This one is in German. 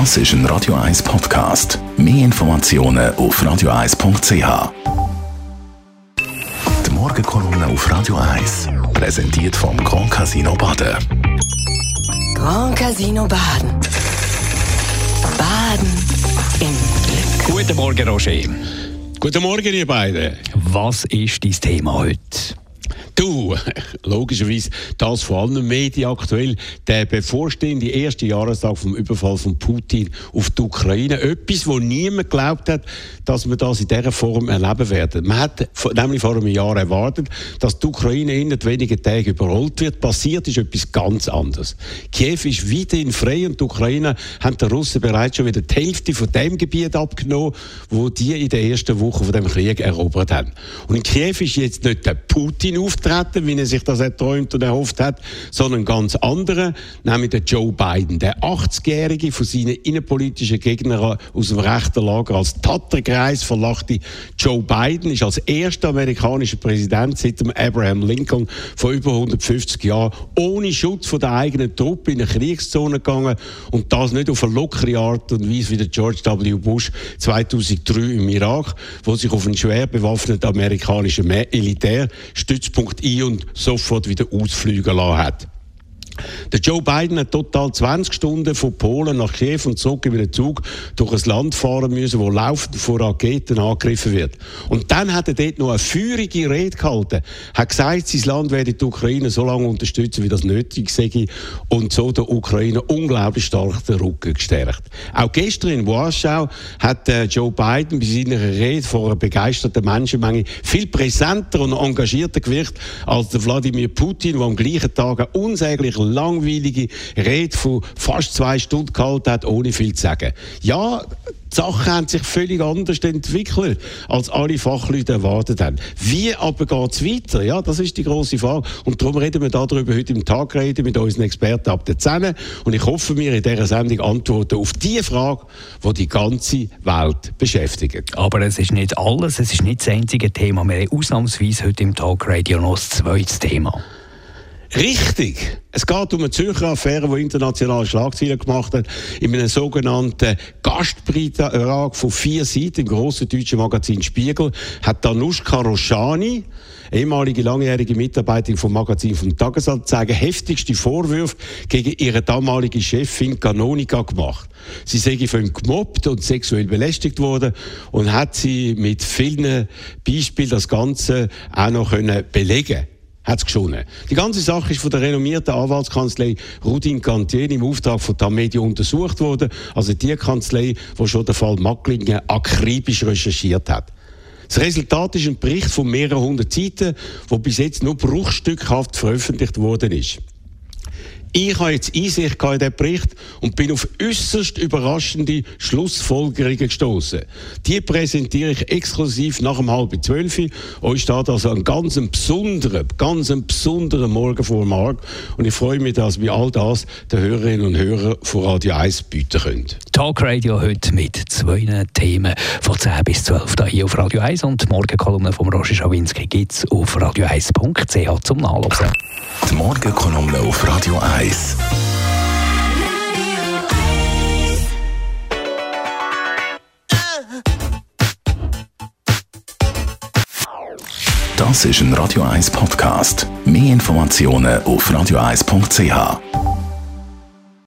Das ist ein Radio 1 Podcast. Mehr Informationen auf radio1.ch. Die Morgenkolumne auf Radio 1 präsentiert vom Grand Casino Baden. Grand Casino Baden. Baden im Glück. Guten Morgen, Roger. Guten Morgen, ihr beiden. Was ist dein Thema heute? Du, logischerweise das vor allem Medien aktuell, der bevorstehende erste Jahrestag vom Überfall von Putin auf die Ukraine. Etwas, wo niemand glaubt hat, dass wir das in dieser Form erleben werden. Man hat nämlich vor einem Jahr erwartet, dass die Ukraine in wenigen Tagen überrollt wird. Passiert ist etwas ganz anderes. Kiew ist weiterhin frei und die Ukraine haben den Russen bereits schon wieder die Hälfte von dem Gebiet abgenommen, wo die in der ersten Woche von dem Krieg erobert haben. Und in Kiew ist jetzt nicht der Putin auftreten, auftreten, wie er sich das erträumt und erhofft hat, sondern ganz andere, nämlich der Joe Biden, der 80-jährige von seinen innenpolitischen Gegnern aus dem rechten Lager als Tatterkreis verlachte Joe Biden ist als erster amerikanischer Präsident seit dem Abraham Lincoln vor über 150 Jahren ohne Schutz von der eigenen Truppe in eine Kriegszone gegangen und das nicht auf eine lockere Art und Weise wie der George W. Bush 2003 im Irak, wo sich auf einen schwer bewaffneten amerikanischen Militärstützpunkt ein und sofort wieder ausfliegen lassen hat. Der Joe Biden hat total 20 Stunden von Polen nach Kiew und zurück über den Zug durch ein Land fahren müssen, wo laufend von Raketen angegriffen wird. Und dann hat er dort noch eine feurige Rede gehalten, hat gesagt, sein Land werde die Ukraine so lange unterstützen, wie das nötig sei und so der Ukraine unglaublich stark den Rücken gestärkt. Auch gestern in Warschau hat äh, Joe Biden bei seiner Rede vor einer begeisterten Menschenmenge viel präsenter und engagierter gewirkt als der Wladimir Putin, der am gleichen Tag unsäglich langweilige Rede von fast zwei Stunden gehalten hat, ohne viel zu sagen. Ja, die Sachen haben sich völlig anders entwickelt, als alle Fachleute erwartet haben. Wie aber geht es weiter? Ja, das ist die große Frage. Und darum reden wir darüber heute im Tag reden mit unseren Experten ab der 10. Und ich hoffe, wir in dieser Sendung antworten auf die Frage, die die ganze Welt beschäftigt. Aber es ist nicht alles, es ist nicht das einzige Thema. Wir haben ausnahmsweise heute im Talk Radio noch das zweite Thema. Richtig. Es geht um eine Zürcher Affäre, die internationale Schlagzeilen gemacht hat, in einem sogenannten Gastbeitrag von vier Seiten im grossen deutschen Magazin Spiegel hat Danushka Roshani, ehemalige langjährige Mitarbeiterin vom Magazin vom Tagesanzeiger, heftigste Vorwürfe gegen ihre damalige Chefin Canonica gemacht. Sie sei von ihm gemobbt und sexuell belästigt worden und hat sie mit vielen Beispielen das Ganze auch noch können belegen hat es geschonnen. Die ganze Sache ist von der renommierten Anwaltskanzlei Rudin Cantier im Auftrag von Tamedia untersucht worden. Also die Kanzlei, die schon den Fall Macklingen akribisch recherchiert hat. Das Resultat ist ein Bericht von mehreren hundert Seiten, der bis jetzt nur bruchstückhaft veröffentlicht worden ist. Ich habe jetzt Einsicht in diesen Bericht und bin auf äußerst überraschende Schlussfolgerungen gestoßen. Die präsentiere ich exklusiv nach um halb zwölf. Euch steht also ein ganz besonderer, ganz besonderer Morgen vor Markt. Und ich freue mich, dass wir all das den Hörerinnen und Hörern von Radio 1 bieten können. Talk Radio heute mit zwei Themen von 10 bis 12 hier auf Radio 1 und die Morgenkolumne von Roger Schawinski gibt es auf radio1.ch zum Nachlesen. Die Morgenkolumne auf Radio 1. Das ist ein Radio 1 Podcast. Mehr Informationen auf radio1.ch.